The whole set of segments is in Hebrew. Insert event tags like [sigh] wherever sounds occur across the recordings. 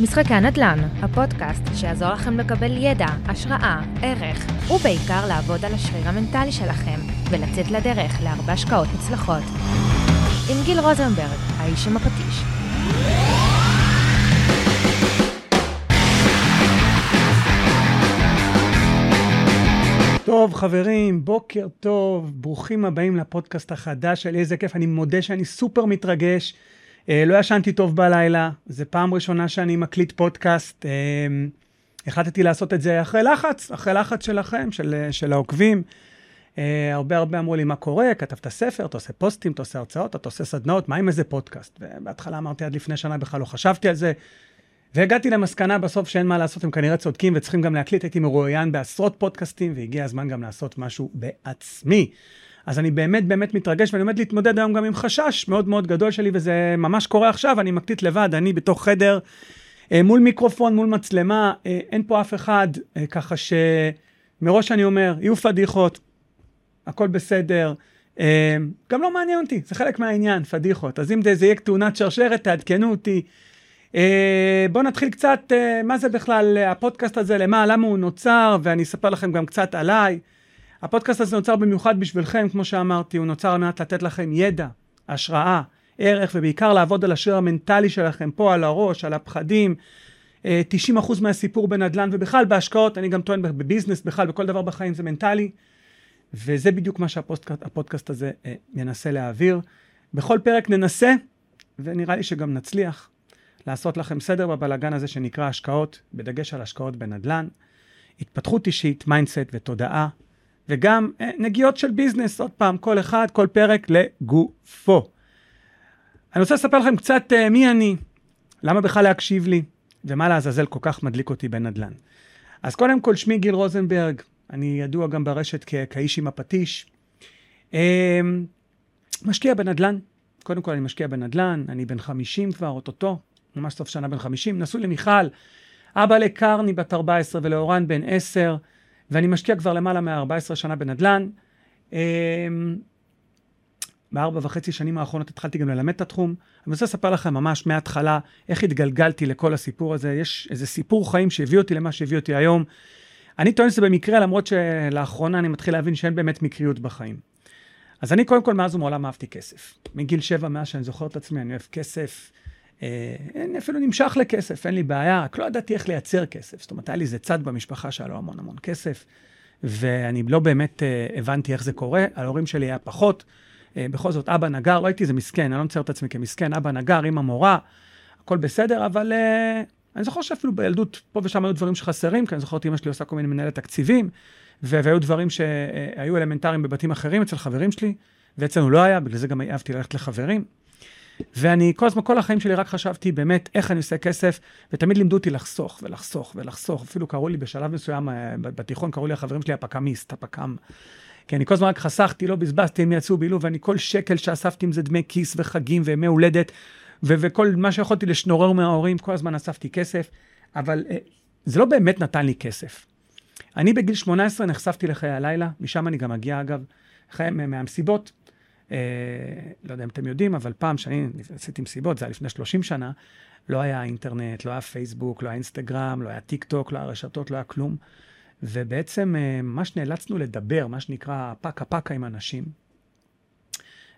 משחקי הנדל"ן, הפודקאסט שיעזור לכם לקבל ידע, השראה, ערך, ובעיקר לעבוד על השריר המנטלי שלכם, ולצאת לדרך להרבה השקעות מוצלחות. עם גיל רוזנברג, האיש עם הפטיש. טוב, חברים, בוקר טוב, ברוכים הבאים לפודקאסט החדש שלי, איזה כיף, אני מודה שאני סופר מתרגש. אה, לא ישנתי טוב בלילה, זו פעם ראשונה שאני מקליט פודקאסט. אה, החלטתי לעשות את זה אחרי לחץ, אחרי לחץ שלכם, של, של העוקבים. אה, הרבה הרבה אמרו לי, מה קורה? כתבת ספר, אתה עושה פוסטים, אתה עושה הרצאות, אתה עושה סדנאות, מה עם איזה פודקאסט? ובהתחלה אמרתי, עד לפני שנה בכלל לא חשבתי על זה. והגעתי למסקנה בסוף שאין מה לעשות, הם כנראה צודקים וצריכים גם להקליט, הייתי מרואיין בעשרות פודקאסטים, והגיע הזמן גם לעשות משהו בעצמי. אז אני באמת באמת מתרגש, ואני עומד להתמודד היום גם עם חשש מאוד מאוד גדול שלי, וזה ממש קורה עכשיו, אני מקליט לבד, אני בתוך חדר, אה, מול מיקרופון, מול מצלמה, אה, אין פה אף אחד, אה, ככה שמראש אני אומר, יהיו פדיחות, הכל בסדר. גם לא מעניין אותי, זה חלק מהעניין, פדיחות. אז אם זה יהיה תאונת שרשרת, תעדכנו אותי. בואו נתחיל קצת, מה זה בכלל הפודקאסט הזה, למה, למה הוא נוצר, ואני אספר לכם גם קצת עליי. הפודקאסט הזה נוצר במיוחד בשבילכם, כמו שאמרתי, הוא נוצר על מנת לתת לכם ידע, השראה, ערך, ובעיקר לעבוד על השריר המנטלי שלכם, פה על הראש, על הפחדים. 90% אה, מהסיפור בנדל"ן ובכלל בהשקעות, אני גם טוען ב business, בכלל בכל דבר בחיים זה מנטלי. וזה בדיוק מה שהפודקאסט הזה אה, ינסה להעביר. בכל פרק ננסה, ונראה לי שגם נצליח, לעשות לכם סדר בבלגן הזה שנקרא השקעות, בדגש על השקעות בנדל"ן, התפתחות אישית, mindset ותודעה, וגם אה, נגיעות של business, עוד פעם, כל אחד, כל פרק לגופו. אני רוצה לספר לכם קצת uh, מי אני, למה בכלל להקשיב לי, ומה לעזאזל כל כך מדליק אותי בנדל"ן. אז קודם כל, שמי גיל רוזנברג, אני ידוע גם ברשת כ- כאיש עם הפטיש. Uh, משקיע בנדל"ן, קודם כל אני משקיע בנדל"ן, אני בן 50 כבר, אוטוטו, ממש סוף שנה בן 50, נשוי למיכל, אבא לקרני בת 14 ולאורן בן 10, ואני משקיע כבר למעלה מ-14 שנה בנדל"ן. אמ, בארבע וחצי שנים האחרונות התחלתי גם ללמד את התחום. אני רוצה לספר לכם ממש מההתחלה איך התגלגלתי לכל הסיפור הזה. יש איזה סיפור חיים שהביא אותי למה שהביא אותי היום. אני טוען שזה במקרה, למרות שלאחרונה אני מתחיל להבין שאין באמת מקריות בחיים. אז אני קודם כל מאז ומעולם אהבתי כסף. מגיל שבע, מאז שאני זוכר את עצמי, אני אוהב כסף. אה, אני אפילו נמשך לכסף, אין לי בעיה, רק לא ידעתי איך לייצר כסף. זאת אומרת, היה לי איזה צד במשפחה שהיה לו המון המון כסף, ואני לא באמת uh, הבנתי איך זה קורה. על ההורים שלי היה פחות. Uh, בכל זאת, אבא נגר, לא הייתי איזה מסכן, אני לא מצייר את עצמי כמסכן, אבא נגר, אמא מורה, הכל בסדר, אבל uh, אני זוכר שאפילו בילדות, פה ושם היו דברים שחסרים, כי אני זוכר את אמא שלי עושה כל מיני מנהלת תקציבים, והיו דברים שהיו אלמנטריים בבתים אחרים אצל חברים שלי, ואצלנו לא היה, בגלל זה גם אהבתי ללכת לחברים. ואני כל הזמן, כל החיים שלי רק חשבתי באמת איך אני עושה כסף, ותמיד לימדו אותי לחסוך ולחסוך ולחסוך. אפילו קראו לי בשלב מסוים אה, בתיכון, קראו לי החברים שלי הפקמיסט, הפקם. כי אני כל הזמן רק חסכתי, לא בזבזתי, הם יצאו בילו, ואני כל שקל שאספתי עם זה דמי כיס וחגים וימי הולדת, ו- וכל מה שיכולתי לשנורר מההורים, כל הזמן אספתי כסף, אבל uh, זה לא באמת נתן לי כסף. אני בגיל 18 נחשפתי לחיי הלילה, משם אני גם מגיע אגב, חי, מהמסיבות. אה, לא יודע אם אתם יודעים, אבל פעם שאני עשיתי מסיבות, זה היה לפני 30 שנה, לא היה אינטרנט, לא היה פייסבוק, לא היה אינסטגרם, לא היה טיק טוק, לא היה רשתות, לא היה כלום. ובעצם אה, ממש נאלצנו לדבר, מה שנקרא פקה פקה עם אנשים.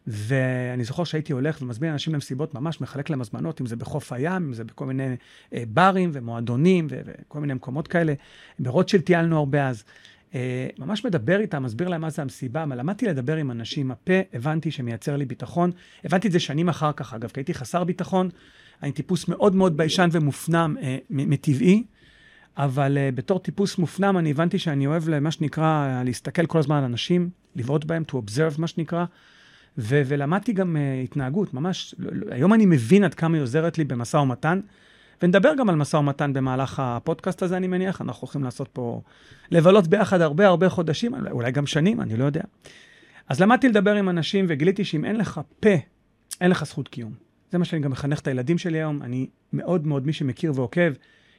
ואני זוכר שהייתי הולך ומזמין אנשים למסיבות, ממש מחלק להם הזמנות, אם זה בחוף הים, אם זה בכל מיני אה, ברים ומועדונים וכל מיני מקומות כאלה. ברוטשילד טיילנו הרבה אז. אה, ממש מדבר איתם, מסביר להם מה זה המסיבה, אבל למדתי לדבר עם אנשים. הפה, הבנתי שמייצר לי ביטחון. הבנתי את זה שנים אחר כך, אגב, כי הייתי חסר ביטחון. אני טיפוס מאוד מאוד ביישן ומופנם אה, מטבעי, אבל אה, בתור טיפוס מופנם אני הבנתי שאני אוהב למה שנקרא, להסתכל כל הזמן על אנשים, לבעוט בהם, to observe מה שנקרא, ו- ולמדתי גם uh, התנהגות, ממש, היום אני מבין עד כמה היא עוזרת לי במשא ומתן. ונדבר גם על משא ומתן במהלך הפודקאסט הזה, אני מניח. אנחנו הולכים לעשות פה, לבלות ביחד הרבה הרבה חודשים, אולי גם שנים, אני לא יודע. אז למדתי לדבר עם אנשים וגיליתי שאם אין לך פה, אין לך זכות קיום. זה מה שאני גם מחנך את הילדים שלי היום. אני מאוד מאוד, מי שמכיר ועוקב,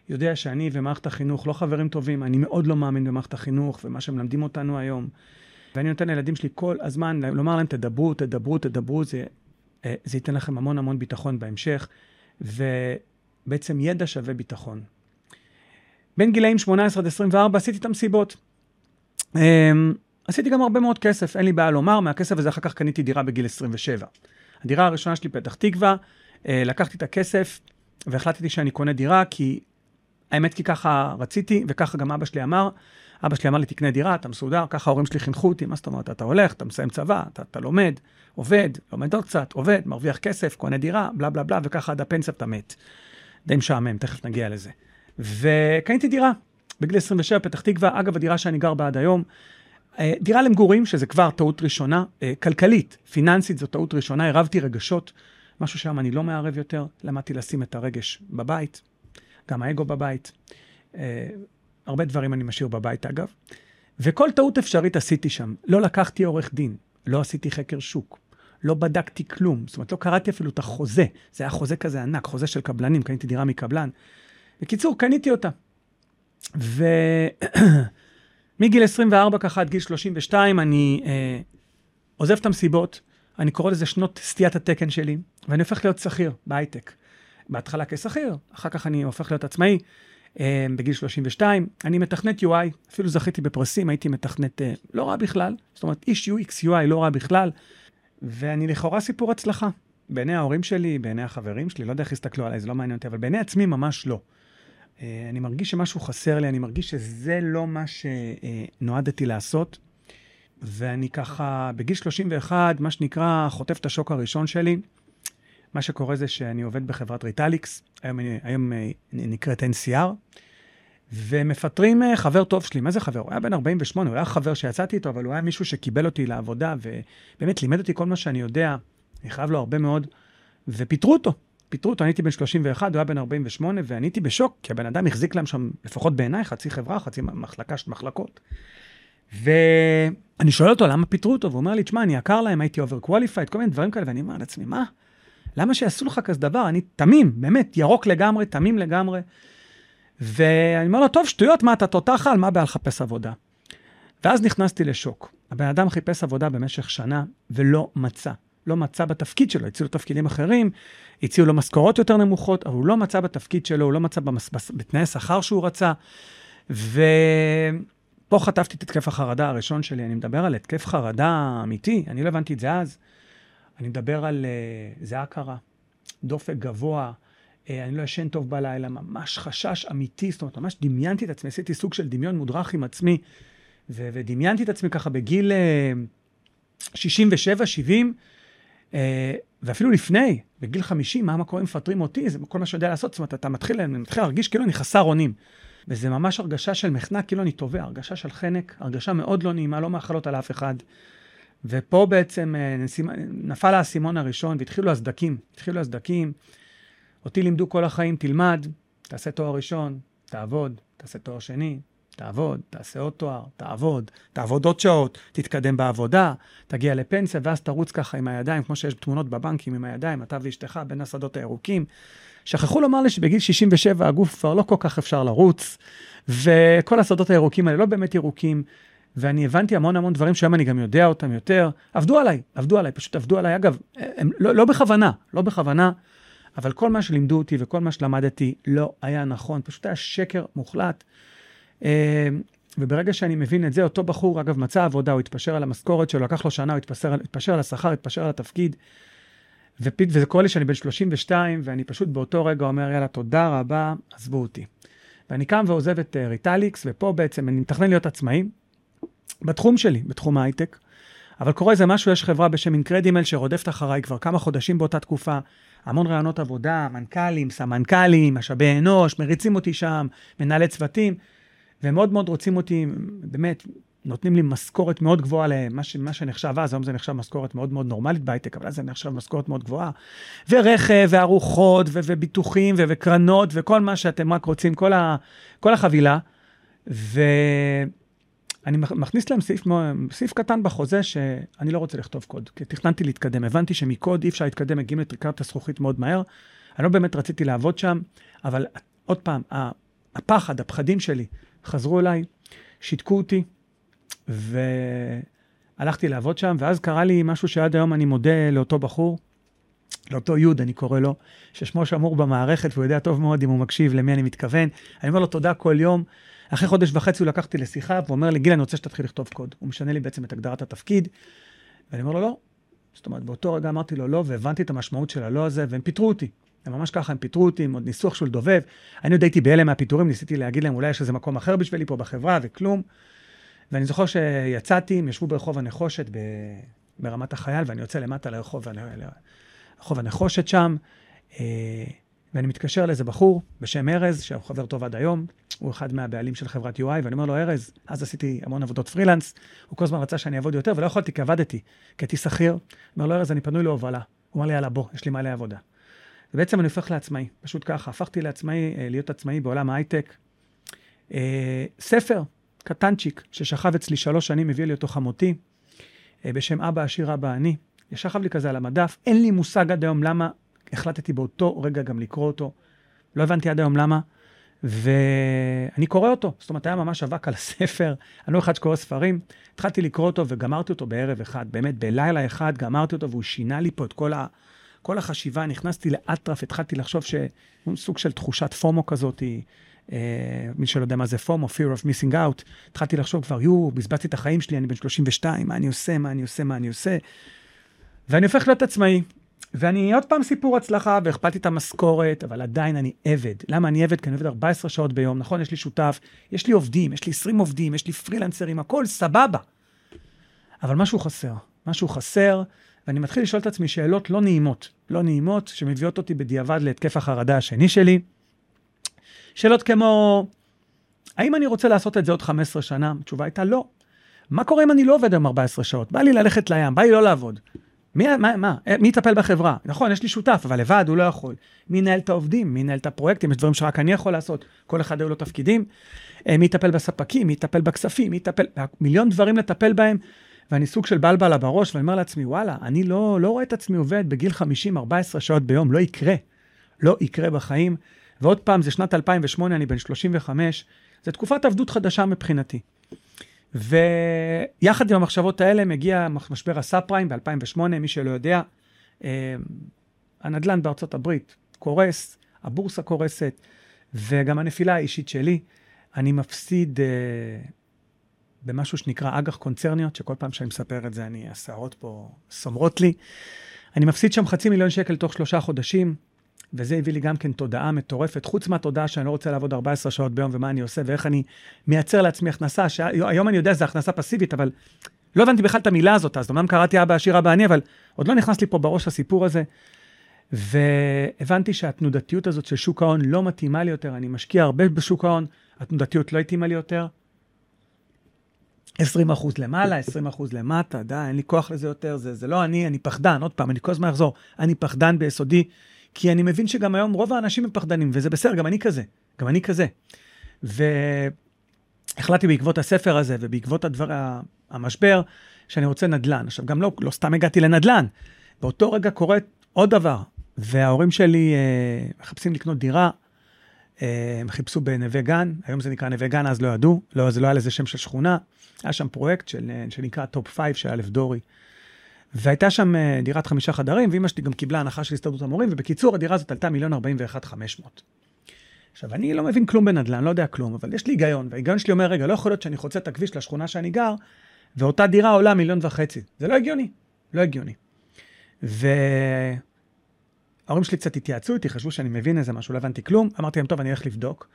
יודע שאני ומערכת החינוך לא חברים טובים. אני מאוד לא מאמין במערכת החינוך ומה שמלמדים אותנו היום. ואני נותן לילדים שלי כל הזמן לומר להם, תדברו, תדברו, תדברו, זה, אה, זה ייתן לכם המון המון ביטחון בהמשך. ו... בעצם ידע שווה ביטחון. בין גילאים 18 עד 24 עשיתי את המסיבות. אמ, עשיתי גם הרבה מאוד כסף, אין לי בעיה לומר, מהכסף הזה אחר כך קניתי דירה בגיל 27. הדירה הראשונה שלי פתח תקווה, אה, לקחתי את הכסף והחלטתי שאני קונה דירה, כי האמת כי ככה רציתי, וככה גם אבא שלי אמר. אבא שלי אמר לי, תקנה דירה, אתה מסודר, ככה ההורים שלי חינכו אותי, מה זאת אומרת, אתה הולך, אתה מסיים צבא, אתה, אתה לומד, עובד, לומד עוד קצת, עובד, מרוויח כסף, קונה דירה, בלה בלה בלה, וככה עד הפנסיה אתה מת. די משעמם, תכף נגיע לזה. וקניתי דירה, בגיל 27, פתח תקווה, אגב, הדירה שאני גר בה עד היום, אה, דירה למגורים, שזה כבר טעות ראשונה, אה, כלכלית, פיננסית זו טעות ראשונה, הרבתי רגשות, משהו שם אני לא מערב יותר, למדתי לשים את הרגש בבית, גם האגו בבית. אה, הרבה דברים אני משאיר בבית אגב. וכל טעות אפשרית עשיתי שם. לא לקחתי עורך דין, לא עשיתי חקר שוק, לא בדקתי כלום. זאת אומרת, לא קראתי אפילו את החוזה. זה היה חוזה כזה ענק, חוזה של קבלנים, קניתי דירה מקבלן. בקיצור, קניתי אותה. ומגיל [clears throat] 24 ככה עד גיל 32 אני אה, עוזב את המסיבות, אני קורא לזה שנות סטיית התקן שלי, ואני הופך להיות שכיר בהייטק. בהתחלה כשכיר, אחר כך אני הופך להיות עצמאי. אה, בגיל 32, אני מתכנת UI, אפילו זכיתי בפרסים, הייתי מתכנת אה, לא רע בכלל, זאת אומרת איש UX UI לא רע בכלל, ואני לכאורה סיפור הצלחה. בעיני ההורים שלי, בעיני החברים שלי, לא יודע איך יסתכלו עליי, זה לא מעניין אותי, אבל בעיני עצמי ממש לא. אה, אני מרגיש שמשהו חסר לי, אני מרגיש שזה לא מה שנועדתי לעשות. ואני ככה, בגיל 31, מה שנקרא, חוטף את השוק הראשון שלי. מה שקורה זה שאני עובד בחברת Retalix, היום, היום אה, נקראת NCR, ומפטרים אה, חבר טוב שלי. מה זה חבר? הוא היה בן 48, הוא היה חבר שיצאתי איתו, אבל הוא היה מישהו שקיבל אותי לעבודה, ובאמת לימד אותי כל מה שאני יודע, אני חייב לו הרבה מאוד, ופיטרו אותו. פיטרו אותו, אני הייתי בן 31, הוא היה בן 48, ואני הייתי בשוק, כי הבן אדם החזיק להם שם, לפחות בעיניי, חצי חברה, חצי מחלקה של מחלקות. ואני שואל אותו, למה פיטרו אותו? והוא אומר לי, תשמע, אני יקר להם, הייתי overqualified, כל מיני דברים כאלה, ואני אומר לעצמי, מה? למה שיעשו לך כזה דבר? אני תמים, באמת, ירוק לגמרי, תמים לגמרי. ואני אומר לו, טוב, שטויות, מה אתה תותח על? מה בעיה לחפש עבודה? ואז נכנסתי לשוק. הבן אדם חיפש עבודה במשך שנה ולא מצא. לא מצא בתפקיד שלו, הציעו לו תפקידים אחרים, הציעו לו משכורות יותר נמוכות, אבל הוא לא מצא בתפקיד שלו, הוא לא מצא במס... בתנאי שכר שהוא רצה. ופה חטפתי את התקף החרדה הראשון שלי, אני מדבר על התקף חרדה אמיתי, אני לא הבנתי את זה אז. אני מדבר על זיעה קרה, דופק גבוה, אני לא ישן טוב בלילה, ממש חשש אמיתי, זאת אומרת, ממש דמיינתי את עצמי, עשיתי סוג של דמיון מודרך עם עצמי, ו- ודמיינתי את עצמי ככה בגיל uh, 67, 70, uh, ואפילו לפני, בגיל 50, מה, קורה אם מפטרים אותי, זה כל מה שיודע לעשות, זאת אומרת, אתה מתחיל, אני מתחיל להרגיש כאילו אני חסר אונים. וזה ממש הרגשה של מחנק, כאילו אני טובע, הרגשה של חנק, הרגשה מאוד לא נעימה, לא מאחלות על אף אחד. ופה בעצם אה, נפל האסימון הראשון והתחילו הסדקים, התחילו הסדקים. אותי לימדו כל החיים, תלמד, תעשה תואר ראשון, תעבוד, תעשה תואר שני, תעבוד, תעשה עוד תואר, תעבוד, תעבוד עוד שעות, תתקדם בעבודה, תגיע לפנסיה, ואז תרוץ ככה עם הידיים, כמו שיש תמונות בבנקים עם הידיים, אתה ואשתך בין השדות הירוקים. שכחו לומר לי שבגיל 67 הגוף כבר לא כל כך אפשר לרוץ, וכל השדות הירוקים האלה לא באמת ירוקים, ואני הבנתי המון המון דברים שהיום אני גם יודע אותם יותר. עבדו עליי, עבדו עליי, פשוט עבדו עליי. אגב, הם, לא, לא בכוונה, לא בכוונה, אבל כל מה שלימדו אותי וכל מה שלמדתי לא היה נכון, פשוט היה שקר מוחלט. אה, וברגע שאני מבין את זה, אותו בחור, אגב, מצא עבודה, הוא התפשר על המשכורת שלו, לקח לו שנה, הוא התפשר, התפשר על השכר, התפשר על התפקיד. ופית, וזה קורה לי שאני בן 32, ואני פשוט באותו רגע אומר, יאללה, תודה רבה, עזבו אותי. ואני קם ועוזב את uh, Retalix, ופה בעצם אני מתכנן להיות עצמאי, בתחום שלי, בתחום ההייטק. אבל קורה איזה משהו, יש חברה בשם IncrediMail שרודפת אחריי כבר כמה חודשים באותה תקופה, המון ראיונות עבודה, מנכ"לים, סמנכ"לים, משאבי אנוש, מריצים אותי שם, מנהלי צוותים, והם מאוד מאוד רוצים אותי, באמת, נותנים לי משכורת מאוד גבוהה למה ש, שנחשב אז, היום זה נחשב משכורת מאוד מאוד נורמלית בהייטק, אבל אז זה נחשב משכורת מאוד גבוהה. ורכב, וארוחות, ו- וביטוחים, ו- וקרנות, וכל מה שאתם רק רוצים, כל, ה- כל החבילה. ו... אני מכניס להם סעיף, סעיף קטן בחוזה שאני לא רוצה לכתוב קוד, כי תכננתי להתקדם. הבנתי שמקוד אי אפשר להתקדם, מגיעים לטריקת הזכוכית מאוד מהר. אני לא באמת רציתי לעבוד שם, אבל עוד פעם, הפחד, הפחדים שלי חזרו אליי, שיתקו אותי, והלכתי לעבוד שם, ואז קרה לי משהו שעד היום אני מודה לאותו בחור. לאותו יוד, אני קורא לו, ששמו שמור במערכת, והוא יודע טוב מאוד אם הוא מקשיב למי אני מתכוון. אני אומר לו תודה כל יום. אחרי חודש וחצי הוא לקח אותי לשיחה, והוא אומר לי, גיל, אני רוצה שתתחיל לכתוב קוד. הוא משנה לי בעצם את הגדרת התפקיד, ואני אומר לו, לא. זאת אומרת, באותו רגע אמרתי לו לא, והבנתי את המשמעות של הלא הזה, והם פיטרו אותי. הם ממש ככה, הם פיטרו אותי עם עוד ניסוח של דובב. אני עוד הייתי בהלם מהפיטורים, ניסיתי להגיד להם, אולי יש איזה מקום אחר בשבילי פה בחברה, וכלום. ואני זוכר שיצאתי, הם ישבו ברחוב הנחושת ב... ברמת החייל, ואני יוצא למטה לרחוב הנחושת שם, אה, ואני מתקשר לאיזה בחור בשם ארז, שהוא חבר טוב עד היום, הוא אחד מהבעלים של חברת UI, ואני אומר לו, ארז, אז עשיתי המון עבודות פרילנס, הוא כל הזמן רצה שאני אעבוד יותר, ולא יכולתי, כי עבדתי, כי הייתי שכיר. אומר לו, ארז, אני פנוי להובלה. הוא אמר לי, יאללה, בוא, יש לי מלא עבודה. ובעצם אני הופך לעצמאי, פשוט ככה, הפכתי לעצמאי, אה, להיות עצמאי בעולם ההייטק. אה, ספר, קטנצ'יק, ששכב אצלי שלוש שנים, הביא לי אותו חמותי, אה, בשם אבא עשיר אבא אני. ישכב לי כזה על המדף, אין לי מושג עד היום למה החלטתי באותו רגע גם לקרוא אותו. לא הבנתי עד היום למה, ואני קורא אותו. זאת אומרת, היה ממש אבק על הספר, [laughs] אני לא אחד שקורא ספרים. התחלתי לקרוא אותו וגמרתי אותו בערב אחד, באמת, בלילה אחד גמרתי אותו, והוא שינה לי פה את כל, ה, כל החשיבה. נכנסתי לאטרף, התחלתי לחשוב שהוא סוג של תחושת פומו כזאת, Uh, מי שלא יודע מה זה פומו, fear of missing out, התחלתי לחשוב כבר, יואו, בזבזתי את החיים שלי, אני בן 32, מה אני עושה, מה אני עושה, מה אני עושה. ואני הופך להיות עצמאי. ואני עוד פעם סיפור הצלחה, והכפלתי את המשכורת, אבל עדיין אני עבד. למה אני עבד? כי אני עובד 14 שעות ביום, נכון? יש לי שותף, יש לי עובדים, יש לי 20 עובדים, יש לי פרילנסרים, הכל סבבה. אבל משהו חסר, משהו חסר, ואני מתחיל לשאול את עצמי שאלות לא נעימות, לא נעימות, שמביאות אותי בדיעבד להתקף החרדה השני שלי. שאלות כמו, האם אני רוצה לעשות את זה עוד 15 שנה? התשובה הייתה לא. מה קורה אם אני לא עובד היום 14 שעות? בא לי ללכת לים, בא לי לא לעבוד. מי, מה, מה, מי יטפל בחברה? נכון, יש לי שותף, אבל לבד הוא לא יכול. מי ינהל את העובדים? מי ינהל את הפרויקטים? יש דברים שרק אני יכול לעשות, כל אחד היו לו תפקידים. אה, מי יטפל בספקים? מי יטפל בכספים? מי יטפל... מיליון דברים לטפל בהם, ואני סוג של בלבלה בראש, ואני אומר לעצמי, וואלה, אני לא, לא רואה את עצמי עובד בגיל 50, 14 שעות ביום, לא יקרה. לא יקרה בחיים. ועוד פעם, זה שנת 2008, אני בן 35, זו תקופת עבדות חדשה מבחינתי. ויחד עם המחשבות האלה מגיע משבר הסאב פריים ב-2008, מי שלא יודע, אה, הנדל"ן בארצות הברית קורס, הבורסה קורסת, וגם הנפילה האישית שלי. אני מפסיד uh, במשהו שנקרא אג"ח קונצרניות, שכל פעם שאני מספר את זה, אני, השערות פה סומרות לי. אני מפסיד שם חצי מיליון שקל תוך שלושה חודשים. וזה הביא לי גם כן תודעה מטורפת, חוץ מהתודעה שאני לא רוצה לעבוד 14 שעות ביום ומה אני עושה ואיך אני מייצר לעצמי הכנסה, שהיום אני יודע שזה הכנסה פסיבית, אבל לא הבנתי בכלל את המילה הזאת אז, אמנם קראתי אבא עשיר אבא אני, אבל עוד לא נכנס לי פה בראש הסיפור הזה. והבנתי שהתנודתיות הזאת של שוק ההון לא מתאימה לי יותר, אני משקיע הרבה בשוק ההון, התנודתיות לא התאימה לי יותר. 20% למעלה, 20% למטה, די, אין לי כוח לזה יותר, זה, זה לא אני, אני פחדן, עוד פעם, אני כל הזמן אחזור, אני פחדן ביסודי, כי אני מבין שגם היום רוב האנשים הם פחדנים, וזה בסדר, גם אני כזה, גם אני כזה. והחלטתי בעקבות הספר הזה ובעקבות הדבר, המשבר, שאני רוצה נדל"ן. עכשיו, גם לא, לא סתם הגעתי לנדל"ן. באותו רגע קורה עוד דבר, וההורים שלי אה, מחפשים לקנות דירה, אה, הם חיפשו בנווה גן, היום זה נקרא נווה גן, אז לא ידעו, לא, זה לא היה לזה שם של שכונה. היה שם פרויקט של, אה, שנקרא Top 5 של א' דורי. והייתה שם אה, דירת חמישה חדרים, ואימא שלי גם קיבלה הנחה של הסתדרות המורים, ובקיצור, הדירה הזאת עלתה מיליון ארבעים ואחת חמש מאות. עכשיו, אני לא מבין כלום בנדל"ן, לא יודע כלום, אבל יש לי היגיון, וההיגיון שלי אומר, רגע, לא יכול להיות שאני חוצה את הכביש לשכונה שאני גר, ואותה דירה עולה מיליון וחצי. זה לא הגיוני, לא הגיוני. וההורים שלי קצת התייעצו איתי, חשבו שאני מבין איזה משהו, לא הבנתי כלום, אמרתי להם, טוב, אני אלך לבדוק.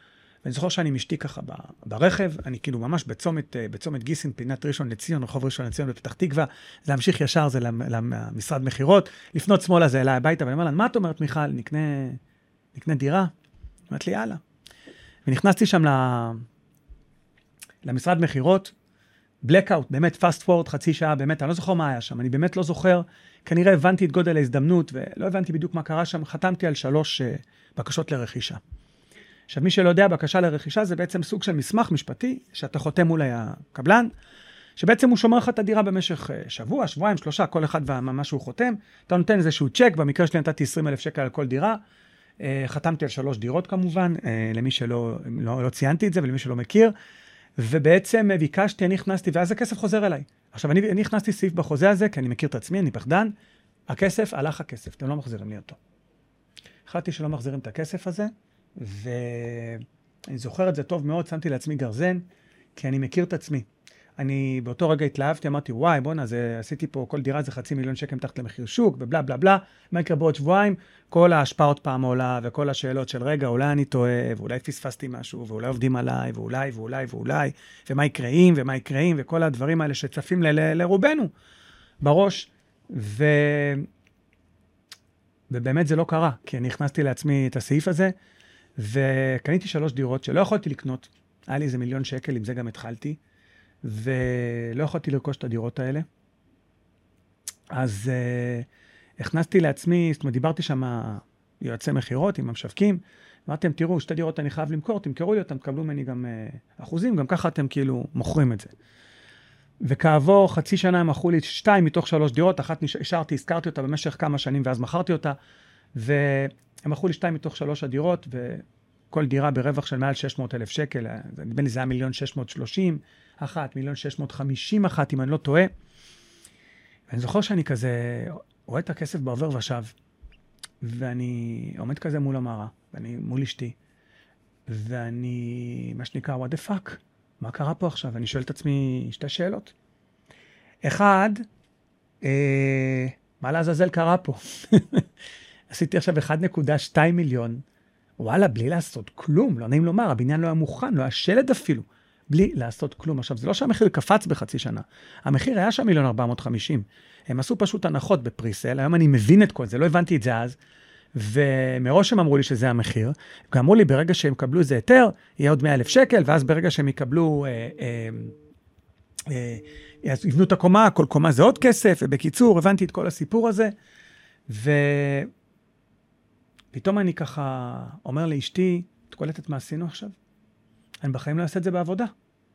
ואני זוכר שאני עם אשתי ככה ברכב, אני כאילו ממש בצומת, אה, בצומת גיסין, פינת ראשון לציון, רחוב ראשון לציון בפתח תקווה, להמשיך ישר, זה למשרד מכירות, לפנות שמאלה זה אליי הביתה, ואני אומר לה, מה את אומרת, מיכל, נקנה, נקנה דירה? אומרת לי, יאללה. ונכנסתי שם למשרד מכירות, blackout, באמת פאסט פורד, חצי שעה, באמת, אני לא זוכר מה היה שם, אני באמת לא זוכר, כנראה הבנתי את גודל ההזדמנות, ולא הבנתי בדיוק מה קרה שם, חתמתי על שלוש uh, בקשות לרכישה. עכשיו, מי שלא יודע, בקשה לרכישה זה בעצם סוג של מסמך משפטי שאתה חותם מול הקבלן, שבעצם הוא שומר לך את הדירה במשך אה, שבוע, שבועיים, שלושה, כל אחד ומה שהוא חותם. אתה נותן איזשהו צ'ק, במקרה שלי נתתי 20 אלף שקל על כל דירה. אה, חתמתי על שלוש דירות כמובן, אה, למי שלא לא, לא ציינתי את זה ולמי שלא מכיר. ובעצם ביקשתי, אני הכנסתי, ואז הכסף חוזר אליי. עכשיו, אני, אני הכנסתי סעיף בחוזה הזה, כי אני מכיר את עצמי, אני פחדן. הכסף, הלך הכסף, אתם לא מחזירים לי אותו. החלטתי שלא מחזירים את הכסף הזה, ואני זוכר את זה טוב מאוד, שמתי לעצמי גרזן, כי אני מכיר את עצמי. אני באותו רגע התלהבתי, אמרתי, וואי, בואנה, עשיתי פה, כל דירה זה חצי מיליון שקל מתחת למחיר שוק, ובלה בלה בלה. מה יקרה בעוד שבועיים? כל ההשפעה עוד פעם עולה, וכל השאלות של, רגע, אולי אני טועה, ואולי פספסתי משהו, ואולי עובדים עליי, ואולי, ואולי, ואולי, ומה יקרה אם, ומה יקרה אם, וכל הדברים האלה שצפים ל- ל- לרובנו בראש. ו... ובאמת זה לא קרה, כי אני הכנסתי לעצמי את הסעיף הזה, וקניתי שלוש דירות שלא יכולתי לקנות. היה לי איזה מיליון שקל, עם זה גם התחלתי. ולא יכולתי לרכוש את הדירות האלה. אז uh, הכנסתי לעצמי, זאת אומרת, דיברתי שם יועצי מכירות, עם המשווקים, אמרתי להם, תראו, שתי דירות אני חייב למכור, תמכרו לי אותן, תקבלו ממני גם uh, אחוזים, גם ככה אתם כאילו מוכרים את זה. וכעבור חצי שנה הם מכרו לי שתיים מתוך שלוש דירות, אחת השארתי, הזכרתי אותה במשך כמה שנים ואז מכרתי אותה, והם מכרו לי שתיים מתוך שלוש הדירות, וכל דירה ברווח של מעל 600 אלף שקל, נדמה לי זה היה מיליון 630, אחת, מיליון שש מאות חמישים אחת, אם אני לא טועה. ואני זוכר שאני כזה רואה את הכסף בעובר ושב, ואני עומד כזה מול המערה, ואני מול אשתי, ואני, מה שנקרא, what the fuck, מה קרה פה עכשיו? ואני שואל את עצמי שתי שאלות. אחד, אה, מה לעזאזל קרה פה? [laughs] עשיתי עכשיו 1.2 מיליון, וואלה, בלי לעשות כלום, לא נעים לומר, הבניין לא היה מוכן, לא היה שלד אפילו. בלי לעשות כלום. עכשיו, זה לא שהמחיר קפץ בחצי שנה, המחיר היה שם מיליון 450. הם עשו פשוט הנחות בפריסל, היום אני מבין את כל זה, לא הבנתי את זה אז, ומראש הם אמרו לי שזה המחיר. הם אמרו לי, ברגע שהם יקבלו איזה היתר, יהיה עוד 100 אלף שקל, ואז ברגע שהם יקבלו, אה, אה, אה, יבנו את הקומה, כל קומה זה עוד כסף, ובקיצור, הבנתי את כל הסיפור הזה, ופתאום אני ככה אומר לאשתי, את קולטת מה עשינו עכשיו? אני בחיים לא אעשה את זה בעבודה.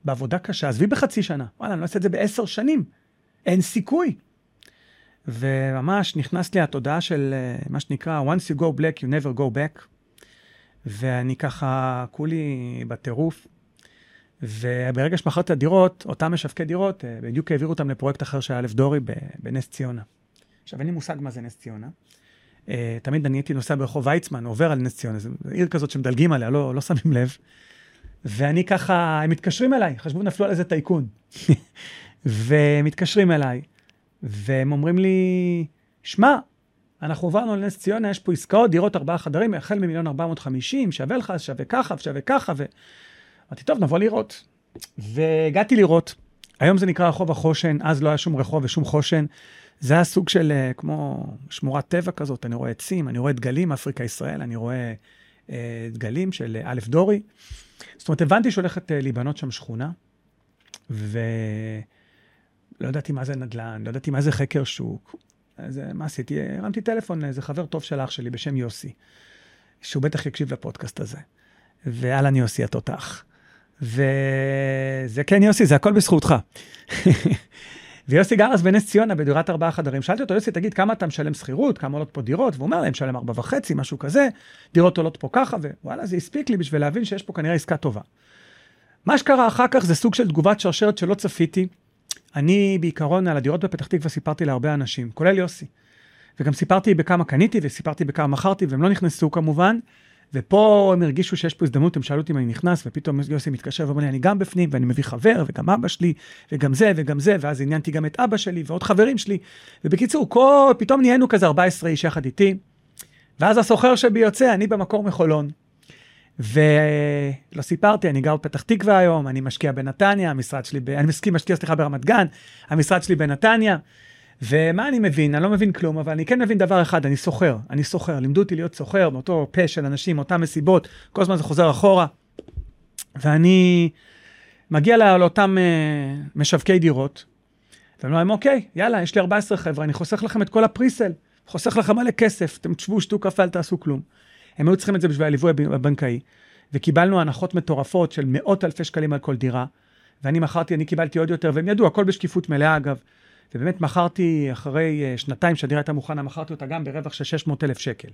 בעבודה קשה, עזבי בחצי שנה, וואלה, אני לא אעשה את זה בעשר שנים. אין סיכוי. וממש נכנס לי התודעה של uh, מה שנקרא, once you go black, you never go back. ואני ככה, כולי בטירוף. וברגע שמכרתי את הדירות, אותם משווקי דירות, uh, בדיוק העבירו אותם לפרויקט אחר שהיה אלף דורי בנס ציונה. עכשיו, אין לי מושג מה זה נס ציונה. Uh, תמיד אני הייתי נוסע ברחוב ויצמן, עובר על נס ציונה, זו עיר כזאת שמדלגים עליה, לא, לא שמים לב. ואני ככה, הם מתקשרים אליי, חשבו נפלו על איזה טייקון. [laughs] ומתקשרים אליי, והם אומרים לי, שמע, אנחנו עברנו לנס ציונה, יש פה עסקאות, דירות ארבעה חדרים, החל ממיליון ארבע מאות חמישים, שווה לך, שווה ככה, שווה ככה, ואמרתי, טוב, נבוא לראות. והגעתי לראות. היום זה נקרא רחוב החושן, אז לא היה שום רחוב ושום חושן. זה היה סוג של אה, כמו שמורת טבע כזאת, אני רואה עצים, אני רואה דגלים, אפריקה ישראל, אני רואה אה, דגלים של א' דורי. זאת אומרת, הבנתי שהולכת אה, להיבנות שם שכונה, ולא ידעתי מה זה נדל"ן, לא ידעתי מה זה חקר שוק. אז אה, מה עשיתי? הרמתי טלפון לאיזה חבר טוב של אח שלי בשם יוסי, שהוא בטח יקשיב לפודקאסט הזה. ואהלן יוסי התותח. וזה כן יוסי, זה הכל בזכותך. [laughs] ויוסי גר אז בנס ציונה בדירת ארבעה חדרים. שאלתי אותו, יוסי, תגיד, כמה אתה משלם שכירות? כמה עולות פה דירות? והוא אומר להם, משלם ארבע וחצי, משהו כזה, דירות עולות פה ככה, ווואלה, זה הספיק לי בשביל להבין שיש פה כנראה עסקה טובה. מה שקרה אחר כך זה סוג של תגובת שרשרת שלא צפיתי. אני בעיקרון על הדירות בפתח תקווה סיפרתי להרבה אנשים, כולל יוסי. וגם סיפרתי בכמה קניתי וסיפרתי בכמה מכרתי, והם לא נכנסו כמובן. ופה הם הרגישו שיש פה הזדמנות, הם שאלו אותי אם אני נכנס, ופתאום יוסי מתקשר ואומר לי, אני גם בפנים, ואני מביא חבר, וגם אבא שלי, וגם זה, וגם זה, ואז עניינתי גם את אבא שלי, ועוד חברים שלי. ובקיצור, כל, פתאום נהיינו כזה 14 איש יחד איתי, ואז הסוחר שבי יוצא, אני במקור מחולון. ולא סיפרתי, אני גר בפתח תקווה היום, אני משקיע בנתניה, המשרד שלי, ב... אני מסכים, משקיע, סליחה, ברמת גן, המשרד שלי בנתניה. ומה אני מבין? אני לא מבין כלום, אבל אני כן מבין דבר אחד, אני סוחר. אני סוחר. לימדו אותי להיות סוחר מאותו פה של אנשים, אותן מסיבות, כל הזמן זה חוזר אחורה. ואני מגיע לא, לאותם uh, משווקי דירות, ואני אומר להם, אוקיי, יאללה, יש לי 14 חבר'ה, אני חוסך לכם את כל הפריסל, חוסך לכם מלא כסף, אתם תשבו, שתו קפה, אל תעשו כלום. הם היו צריכים את זה בשביל הליווי הבנקאי, וקיבלנו הנחות מטורפות של מאות אלפי שקלים על כל דירה, ואני מכרתי, אני קיבלתי עוד יותר, והם ידעו, הכל בשקיפות מלאה אגב. ובאמת מכרתי, אחרי אה, שנתיים שהדירה הייתה מוכנה, מכרתי אותה גם ברווח של 600 אלף שקל.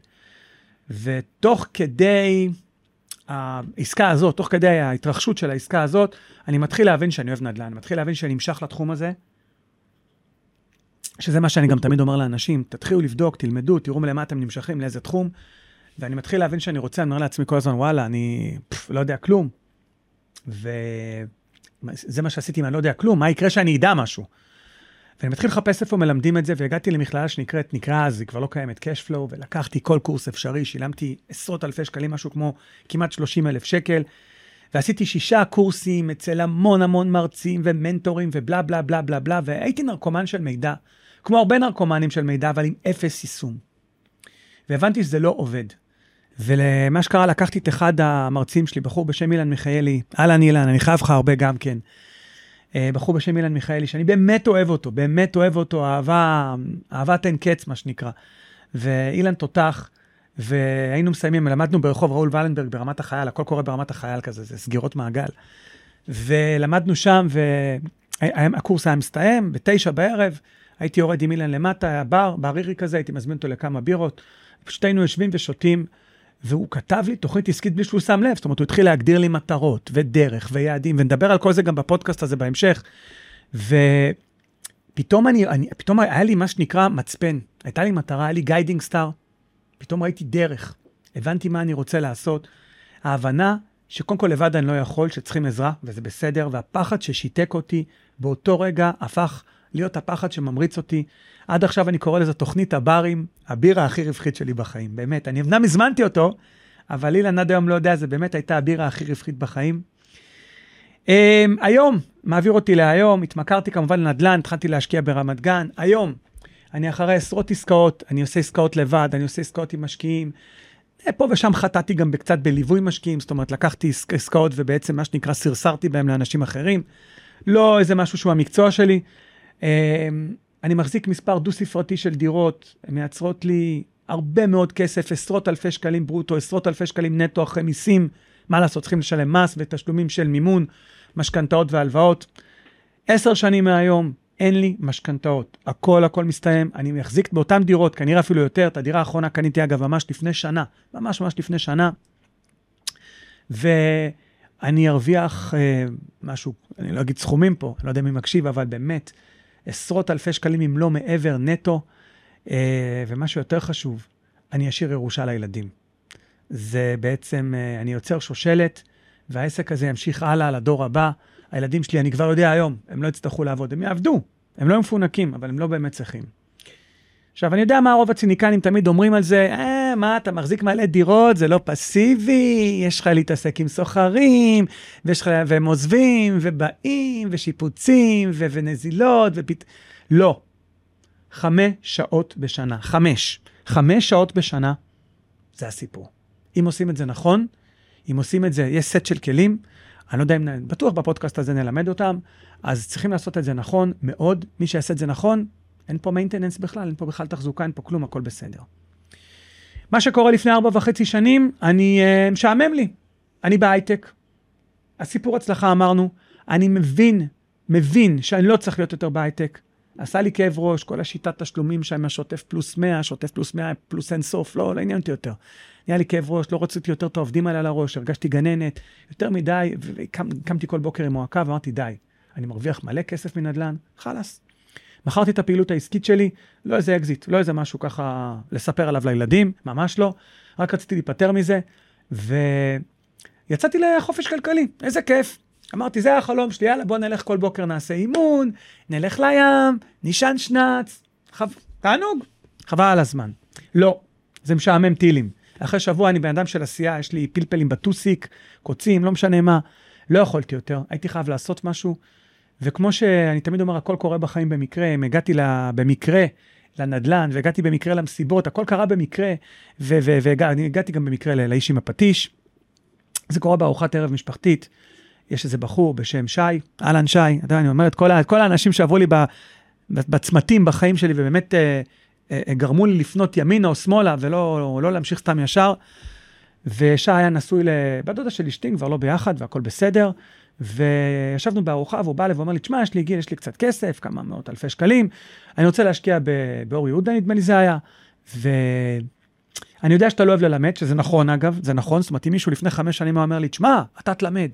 ותוך כדי העסקה הזאת, תוך כדי ההתרחשות של העסקה הזאת, אני מתחיל להבין שאני אוהב נדל"ן, מתחיל להבין שאני נמשך לתחום הזה. שזה מה שאני גם תמיד אומר לאנשים, תתחילו לבדוק, תלמדו, תראו למה אתם נמשכים, לאיזה תחום, ואני מתחיל להבין שאני רוצה, אני אומר לעצמי כל הזמן, וואלה, אני פף, לא יודע כלום. וזה מה שעשיתי אם אני לא יודע כלום, מה יקרה שאני אדע משהו? ואני מתחיל לחפש איפה מלמדים את זה, והגעתי למכללה שנקראת, נקרא אז, היא כבר לא קיימת, Cashflow, ולקחתי כל קורס אפשרי, שילמתי עשרות אלפי שקלים, משהו כמו כמעט 30 אלף שקל, ועשיתי שישה קורסים אצל המון המון מרצים ומנטורים ובלה בלה בלה בלה בלה, והייתי נרקומן של מידע, כמו הרבה נרקומנים של מידע, אבל עם אפס יישום. והבנתי שזה לא עובד. ולמה שקרה, לקחתי את אחד המרצים שלי, בחור בשם אילן מיכאלי, אהלן אילן, אני חייב לך הרבה גם כן. אה, בחור בשם אילן מיכאלי, שאני באמת אוהב אותו, באמת אוהב אותו, אהבה, אהבת אין קץ, מה שנקרא. ואילן תותח, והיינו מסיימים, למדנו ברחוב ראול ולנברג ברמת החייל, הכל קורה ברמת החייל כזה, זה סגירות מעגל. ולמדנו שם, והקורס היה מסתיים, בתשע בערב, הייתי יורד עם אילן למטה, היה בר, ברירי כזה, הייתי מזמין אותו לכמה בירות. פשוט היינו יושבים ושותים, והוא כתב לי תוכנית עסקית בלי שהוא שם לב, זאת אומרת, הוא התחיל להגדיר לי מטרות ודרך ויעדים, ונדבר על כל זה גם בפודקאסט הזה בהמשך. ופתאום אני, אני, פתאום היה לי מה שנקרא מצפן, הייתה לי מטרה, היה לי guiding star, פתאום ראיתי דרך, הבנתי מה אני רוצה לעשות. ההבנה שקודם כל לבד אני לא יכול, שצריכים עזרה, וזה בסדר, והפחד ששיתק אותי באותו רגע הפך להיות הפחד שממריץ אותי. עד עכשיו אני קורא לזה תוכנית הברים, הבירה הכי רווחית שלי בחיים, באמת. אני אמנם הזמנתי אותו, אבל אילן עד היום לא יודע, זה באמת הייתה הבירה הכי רווחית בחיים. Um, היום, מעביר אותי להיום, התמכרתי כמובן לנדל"ן, התחלתי להשקיע ברמת גן. היום, אני אחרי עשרות עסקאות, אני עושה עסקאות לבד, אני עושה עסקאות עם משקיעים. אה, פה ושם חטאתי גם קצת בליווי משקיעים, זאת אומרת, לקחתי עסקאות ובעצם מה שנקרא סרסרתי בהם לאנשים אחרים. לא איזה משהו שהוא המקצוע שלי. אמ, אני מחזיק מספר דו-ספרתי של דירות, הן מייצרות לי הרבה מאוד כסף, עשרות אלפי שקלים ברוטו, עשרות אלפי שקלים נטו אחרי מיסים. מה לעשות, צריכים לשלם מס ותשלומים של מימון, משכנתאות והלוואות. עשר שנים מהיום, אין לי משכנתאות. הכל הכל מסתיים, אני מחזיק באותן דירות, כנראה אפילו יותר. את הדירה האחרונה קניתי אגב ממש לפני שנה, ממש ממש לפני שנה. ואני ארוויח אה, משהו, אני לא אגיד סכומים פה, אני לא יודע מי מקשיב, אבל באמת, עשרות אלפי שקלים אם לא מעבר נטו, אה, ומה שיותר חשוב, אני אשאיר ירושה לילדים. זה בעצם, אה, אני יוצר שושלת, והעסק הזה ימשיך הלאה לדור הבא. הילדים שלי, אני כבר יודע היום, הם לא יצטרכו לעבוד, הם יעבדו, הם לא מפונקים, אבל הם לא באמת צריכים. עכשיו, אני יודע מה רוב הציניקנים תמיד אומרים על זה, אה, מה, אתה מחזיק מלא דירות, זה לא פסיבי, יש לך להתעסק עם סוחרים, לך, והם עוזבים, ובאים, ושיפוצים, ו- ונזילות, ופת... לא. חמש שעות בשנה, חמש. חמש שעות בשנה, זה הסיפור. אם עושים את זה נכון, אם עושים את זה, יש סט של כלים, אני לא יודע אם, בטוח בפודקאסט הזה נלמד אותם, אז צריכים לעשות את זה נכון מאוד. מי שיעשה את זה נכון, אין פה maintenance בכלל, אין פה בכלל תחזוקה, אין פה כלום, הכל בסדר. מה שקורה לפני ארבע וחצי שנים, אני, uh, משעמם לי. אני בהייטק. הסיפור הצלחה אמרנו, אני מבין, מבין שאני לא צריך להיות יותר בהייטק. עשה לי כאב ראש, כל השיטת תשלומים שם, השוטף פלוס 100, שוטף פלוס 100, פלוס אין סוף, לא, לא עניין אותי יותר. נהיה לי כאב ראש, לא רציתי יותר את העובדים האלה על הראש, הרגשתי גננת, יותר מדי, וקמתי כל בוקר עם מועקה ואמרתי, די, אני מרוויח מלא כסף מנדל"ן, חלאס, מכרתי את הפעילות העסקית שלי, לא איזה אקזיט, לא איזה משהו ככה לספר עליו לילדים, ממש לא. רק רציתי להיפטר מזה, ויצאתי לחופש כלכלי, איזה כיף. אמרתי, זה החלום שלי, יאללה, בוא נלך כל בוקר, נעשה אימון, נלך לים, נישן שנץ, חב... תענוג, חבל על הזמן. לא, זה משעמם טילים. אחרי שבוע אני בן אדם של עשייה, יש לי פלפלים בטוסיק, קוצים, לא משנה מה. לא יכולתי יותר, הייתי חייב לעשות משהו. וכמו שאני תמיד אומר, הכל קורה בחיים במקרה, אם הגעתי לה, במקרה לנדל"ן, והגעתי במקרה למסיבות, הכל קרה במקרה, ואני הגעתי גם במקרה לאיש עם הפטיש. זה קורה בארוחת ערב משפחתית. יש איזה בחור בשם שי, אהלן שי, אתה יודע, אני אומר את כל, כל האנשים שעברו לי בצמתים בחיים שלי, ובאמת אה, אה, גרמו לי לפנות ימינה או שמאלה, ולא לא להמשיך סתם ישר. ושי היה נשוי לבת דודה של אשתי, כבר לא ביחד, והכל בסדר. וישבנו בארוחה, והוא בא אליי ואומר לי, תשמע, יש לי גיל, יש לי קצת כסף, כמה מאות אלפי שקלים, אני רוצה להשקיע באור יהודה, נדמה לי זה היה. ואני יודע שאתה לא אוהב ללמד, שזה נכון אגב, זה נכון, זאת אומרת, אם מישהו לפני חמש שנים אומר לי, תשמע, אתה תלמד,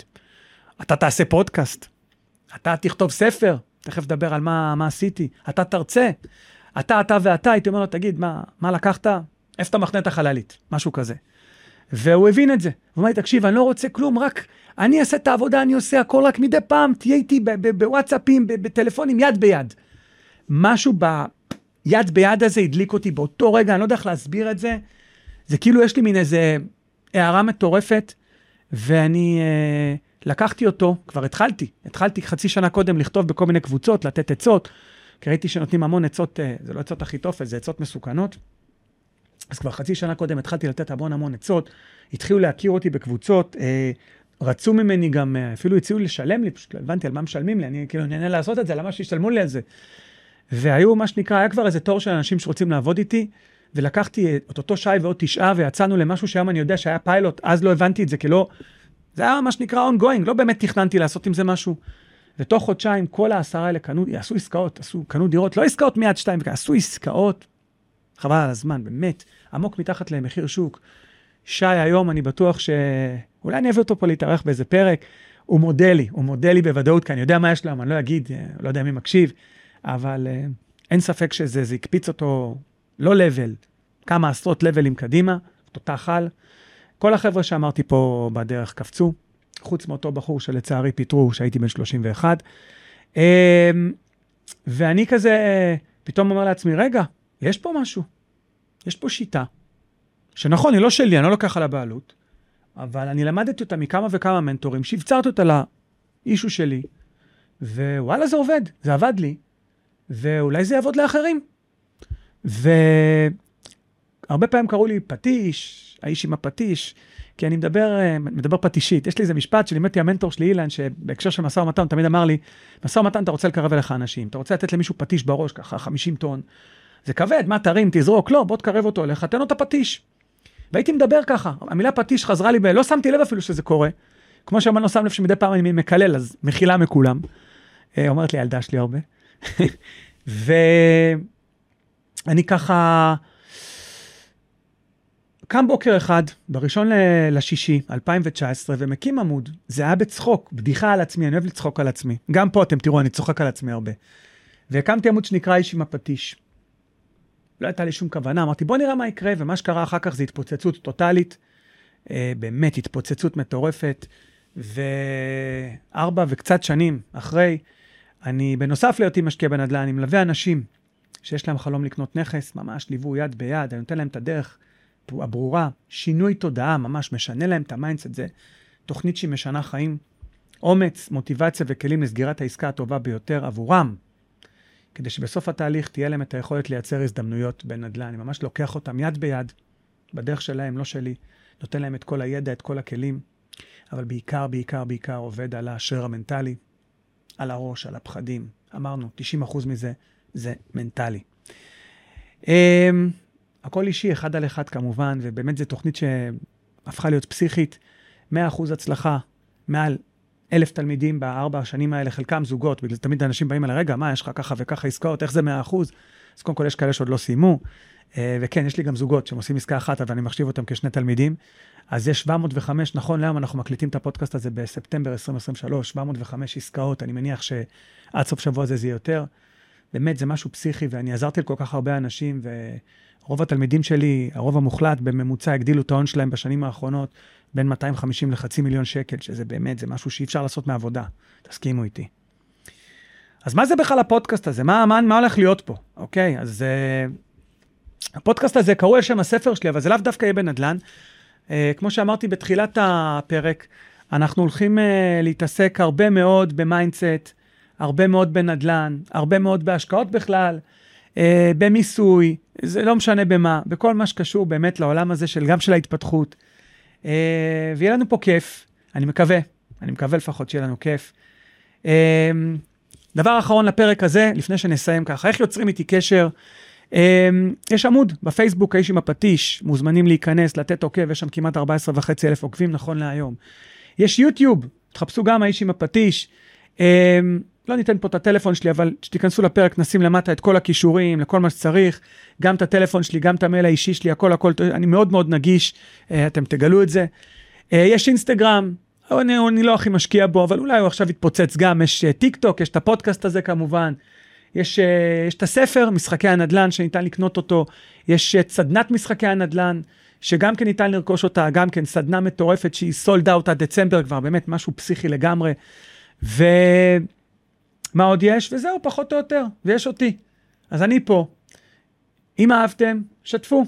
אתה תעשה פודקאסט, אתה תכתוב ספר, תכף נדבר על מה, מה עשיתי. אתה תרצה. אתה, אתה ואתה, הייתי אומר לו, תגיד, מה, מה לקחת? איפה אתה מחנה את החללית? משהו כזה. והוא הבין את זה. הוא אמר לי, תקשיב, אני לא רוצה כלום, רק אני אעשה את העבודה, אני עושה הכל, רק מדי פעם תהיה איתי בוואטסאפים, בטלפונים, יד ביד. משהו ביד ביד הזה הדליק אותי באותו רגע, אני לא יודע איך להסביר את זה. זה כאילו יש לי מין איזה הערה מטורפת, ואני אה, לקחתי אותו, כבר התחלתי, התחלתי חצי שנה קודם לכתוב בכל מיני קבוצות, לתת עצות, כי ראיתי שנותנים המון עצות, אה, זה לא עצות הכי טוב, זה עצות מסוכנות. אז כבר חצי שנה קודם התחלתי לתת המון המון עצות, התחילו להכיר אותי בקבוצות, אה, רצו ממני גם, אה, אפילו הציעו לשלם לי, פשוט לא הבנתי על מה משלמים לי, אני כאילו נהנה לעשות את זה, למה שישלמו לי על זה? והיו מה שנקרא, היה כבר איזה תור של אנשים שרוצים לעבוד איתי, ולקחתי את אותו שי ועוד תשעה, ויצאנו למשהו שהיום אני יודע שהיה פיילוט, אז לא הבנתי את זה, כי לא, זה היה מה שנקרא ongoing, לא באמת תכננתי לעשות עם זה משהו. ותוך חודשיים כל העשרה האלה קנו, עשו עסקאות, עשו, קנו דירות, לא עסקאות מיד שתיים, עשו עסקאות, חבל על הזמן, באמת, עמוק מתחת למחיר שוק. שי היום, אני בטוח ש... אולי אני אביא אותו פה להתארח באיזה פרק. הוא מודה לי, הוא מודה לי בוודאות, כי אני יודע מה יש לו, אני לא אגיד, אה, לא יודע מי מקשיב, אבל uh, אין ספק שזה זה הקפיץ אותו לא לבל, כמה עשרות לבלים קדימה, תותח על. כל החבר'ה שאמרתי פה בדרך קפצו, חוץ מאותו בחור שלצערי פיטרו, שהייתי בן 31. Um, אמ, ואני כזה פתאום אומר לעצמי, רגע, יש פה משהו, יש פה שיטה, שנכון, היא לא שלי, אני לא לוקח על הבעלות, אבל אני למדתי אותה מכמה וכמה מנטורים, שהבצרתי אותה לאישו שלי, ווואלה, זה עובד, זה עבד לי, ואולי זה יעבוד לאחרים. והרבה פעמים קראו לי פטיש, האיש עם הפטיש, כי אני מדבר, מדבר פטישית. יש לי איזה משפט שלימדתי המנטור שלי, אילן, שבהקשר של משא ומתן, תמיד אמר לי, משא ומתן אתה רוצה לקרב אליך אנשים, אתה רוצה לתת למישהו פטיש בראש, ככה 50 טון. זה כבד, מה תרים, תזרוק, לא, בוא תקרב אותו אליך, תן לו את הפטיש. והייתי מדבר ככה, המילה פטיש חזרה לי, ב... לא שמתי לב אפילו שזה קורה. כמו שאני לא שם לב שמדי פעם אני מקלל, אז מחילה מכולם. אה, אומרת לי הילדה שלי הרבה. [laughs] ואני ככה, קם בוקר אחד, בראשון לשישי, 2019, ומקים עמוד. זה היה בצחוק, בדיחה על עצמי, אני אוהב לצחוק על עצמי. גם פה אתם תראו, אני צוחק על עצמי הרבה. והקמתי עמוד שנקרא איש עם הפטיש. לא הייתה לי שום כוונה, אמרתי בוא נראה מה יקרה, ומה שקרה אחר כך זה התפוצצות טוטאלית, אה, באמת התפוצצות מטורפת, וארבע וקצת שנים אחרי, אני בנוסף להיותי משקיע בנדל"ן, אני מלווה אנשים שיש להם חלום לקנות נכס, ממש ליווי יד ביד, אני נותן להם את הדרך הברורה, שינוי תודעה, ממש משנה להם את ה mindset, זה תוכנית שהיא משנה חיים, אומץ, מוטיבציה וכלים לסגירת העסקה הטובה ביותר עבורם. כדי שבסוף התהליך תהיה להם את היכולת לייצר הזדמנויות בנדל"ן. אני ממש לוקח אותם יד ביד, בדרך שלהם, לא שלי, נותן להם את כל הידע, את כל הכלים, אבל בעיקר, בעיקר, בעיקר עובד על השריר המנטלי, על הראש, על הפחדים. אמרנו, 90% מזה זה מנטלי. Um, הכל אישי, אחד על אחד כמובן, ובאמת זו תוכנית שהפכה להיות פסיכית, 100% הצלחה, מעל אלף תלמידים בארבע השנים האלה, חלקם זוגות, בגלל זה תמיד אנשים באים אליי, רגע, מה, יש לך ככה וככה עסקאות, איך זה מאה אחוז? אז קודם כל יש כאלה שעוד לא סיימו, אה, וכן, יש לי גם זוגות שהם עושים עסקה אחת, אבל אני מחשיב אותם כשני תלמידים. אז יש 705, נכון להיום אנחנו מקליטים את הפודקאסט הזה בספטמבר 2023, 705 עסקאות, אני מניח שעד סוף שבוע זה יהיה יותר. באמת, זה משהו פסיכי, ואני עזרתי לכל כך הרבה אנשים, ורוב התלמידים שלי, הרוב המוחלט, בממוצע הגדילו את ההון שלהם בשנים האחרונות, בין 250 לחצי מיליון שקל, שזה באמת, זה משהו שאי אפשר לעשות מעבודה, תסכימו איתי. אז מה זה בכלל הפודקאסט הזה? מה, מה, מה הולך להיות פה? אוקיי, אז uh, הפודקאסט הזה קראו על שם הספר שלי, אבל זה לאו דווקא יהיה בנדל"ן. Uh, כמו שאמרתי בתחילת הפרק, אנחנו הולכים uh, להתעסק הרבה מאוד ב mindset, הרבה מאוד בנדל"ן, הרבה מאוד בהשקעות בכלל, uh, במיסוי, זה לא משנה במה, בכל מה שקשור באמת לעולם הזה של גם של ההתפתחות. אה, ויהיה לנו פה כיף, אני מקווה, אני מקווה לפחות שיהיה לנו כיף. אה, דבר אחרון לפרק הזה, לפני שנסיים ככה, איך יוצרים איתי קשר? אה, יש עמוד בפייסבוק, האיש עם הפטיש, מוזמנים להיכנס, לתת עוקב, יש שם כמעט 14 וחצי אלף עוקבים נכון להיום. יש יוטיוב, תחפשו גם האיש עם הפטיש. לא ניתן פה את הטלפון שלי, אבל כשתיכנסו לפרק נשים למטה את כל הכישורים, לכל מה שצריך, גם את הטלפון שלי, גם את המייל האישי שלי, הכל הכל, אני מאוד מאוד נגיש, אה, אתם תגלו את זה. אה, יש אינסטגרם, אני, אני לא הכי משקיע בו, אבל אולי הוא עכשיו יתפוצץ גם, יש uh, טיק טוק, יש את הפודקאסט הזה כמובן, יש, יש את הספר, משחקי הנדל"ן, שניתן לקנות אותו, יש את סדנת משחקי הנדל"ן, שגם כן ניתן לרכוש אותה, גם כן סדנה מטורפת שהיא sold out עד דצמבר כבר, באמת משהו פסיכי לגמרי. ומה עוד יש? וזהו, פחות או יותר, ויש אותי. אז אני פה. אם אהבתם, שתפו.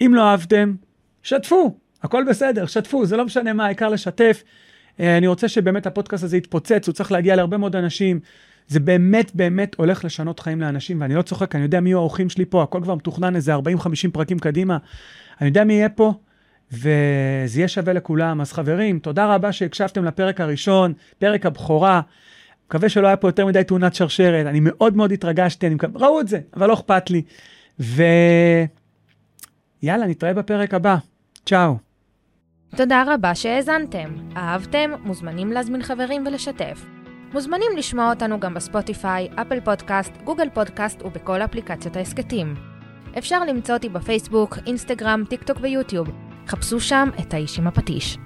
אם לא אהבתם, שתפו. הכל בסדר, שתפו, זה לא משנה מה, העיקר לשתף. אה, אני רוצה שבאמת הפודקאסט הזה יתפוצץ, הוא צריך להגיע להרבה מאוד אנשים. זה באמת באמת הולך לשנות חיים לאנשים, ואני לא צוחק, אני יודע מי יהיו האורחים שלי פה, הכל כבר מתוכנן איזה 40-50 פרקים קדימה. אני יודע מי יהיה פה, וזה יהיה שווה לכולם. אז חברים, תודה רבה שהקשבתם לפרק הראשון, פרק הבכורה. מקווה שלא היה פה יותר מדי תאונת שרשרת, אני מאוד מאוד התרגשתי, אני מקווה, ראו את זה, אבל לא אכפת לי. ויאללה, נתראה בפרק הבא. צ'או. תודה רבה שהאזנתם. אהבתם? מוזמנים להזמין חברים ולשתף. מוזמנים לשמוע אותנו גם בספוטיפיי, אפל פודקאסט, גוגל פודקאסט ובכל אפליקציות ההסכתים. אפשר למצוא אותי בפייסבוק, אינסטגרם, טיק טוק ויוטיוב. חפשו שם את האיש עם הפטיש.